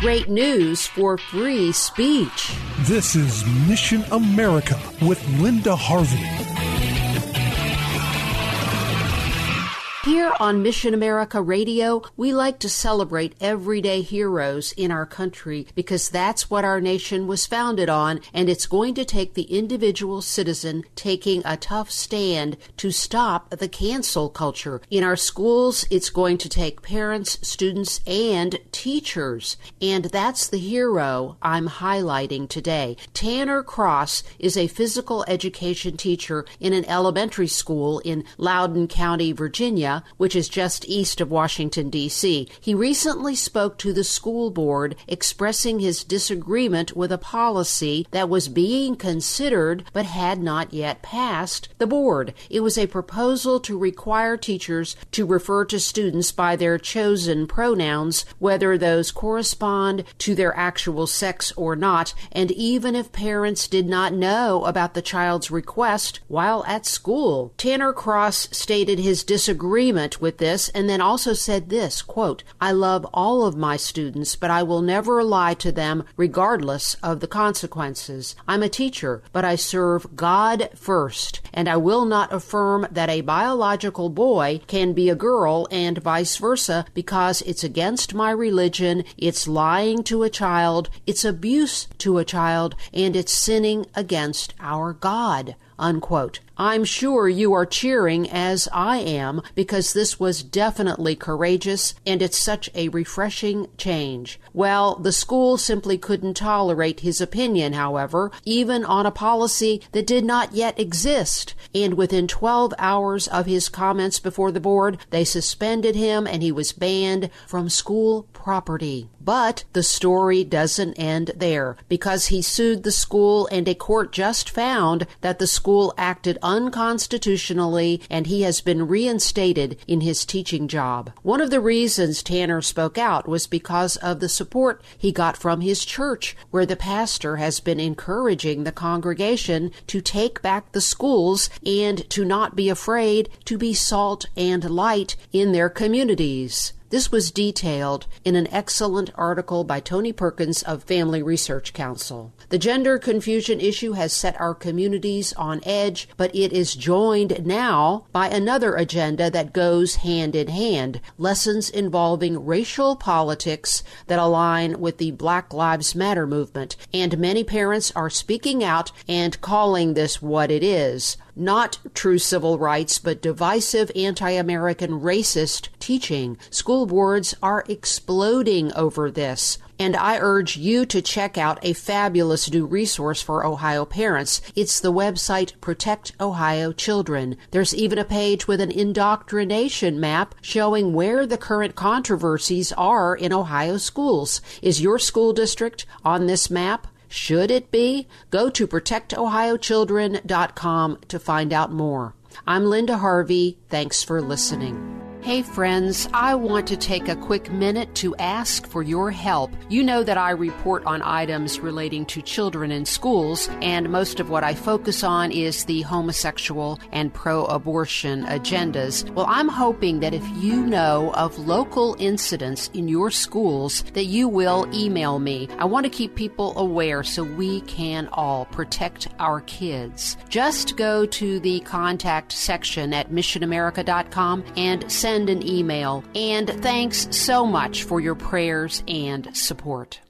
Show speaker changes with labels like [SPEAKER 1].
[SPEAKER 1] Great news for free speech.
[SPEAKER 2] This is Mission America with Linda Harvey.
[SPEAKER 1] Here on Mission America Radio, we like to celebrate everyday heroes in our country because that's what our nation was founded on, and it's going to take the individual citizen taking a tough stand to stop the cancel culture. In our schools, it's going to take parents, students, and teachers, and that's the hero I'm highlighting today. Tanner Cross is a physical education teacher in an elementary school in Loudoun County, Virginia which is just east of Washington, D.C. He recently spoke to the school board expressing his disagreement with a policy that was being considered but had not yet passed the board. It was a proposal to require teachers to refer to students by their chosen pronouns, whether those correspond to their actual sex or not, and even if parents did not know about the child's request while at school. Tanner Cross stated his disagreement agreement with this and then also said this quote i love all of my students but i will never lie to them regardless of the consequences. I'm a teacher but i serve god first and i will not affirm that a biological boy can be a girl and vice versa because it's against my religion it's lying to a child it's abuse to a child and it's sinning against our god unquote. I'm sure you are cheering as I am because this was definitely courageous and it's such a refreshing change. Well, the school simply couldn't tolerate his opinion, however, even on a policy that did not yet exist. And within 12 hours of his comments before the board, they suspended him and he was banned from school property. But the story doesn't end there because he sued the school and a court just found that the school acted unconstitutionally and he has been reinstated in his teaching job. One of the reasons Tanner spoke out was because of the support he got from his church, where the pastor has been encouraging the congregation to take back the schools and to not be afraid to be salt and light in their communities. This was detailed in an excellent article by Tony Perkins of Family Research Council. The gender confusion issue has set our communities on edge, but it is joined now by another agenda that goes hand in hand lessons involving racial politics that align with the Black Lives Matter movement. And many parents are speaking out and calling this what it is not true civil rights, but divisive anti American racist teaching. School boards are exploding over this. And I urge you to check out a fabulous new resource for Ohio parents. It's the website Protect Ohio Children. There's even a page with an indoctrination map showing where the current controversies are in Ohio schools. Is your school district on this map? Should it be? Go to protectohiochildren.com to find out more. I'm Linda Harvey. Thanks for listening. Hey friends, I want to take a quick minute to ask for your help. You know that I report on items relating to children in schools, and most of what I focus on is the homosexual and pro abortion agendas. Well, I'm hoping that if you know of local incidents in your schools, that you will email me. I want to keep people aware so we can all protect our kids. Just go to the contact section at missionamerica.com and send send an email. And thanks so much for your prayers and support.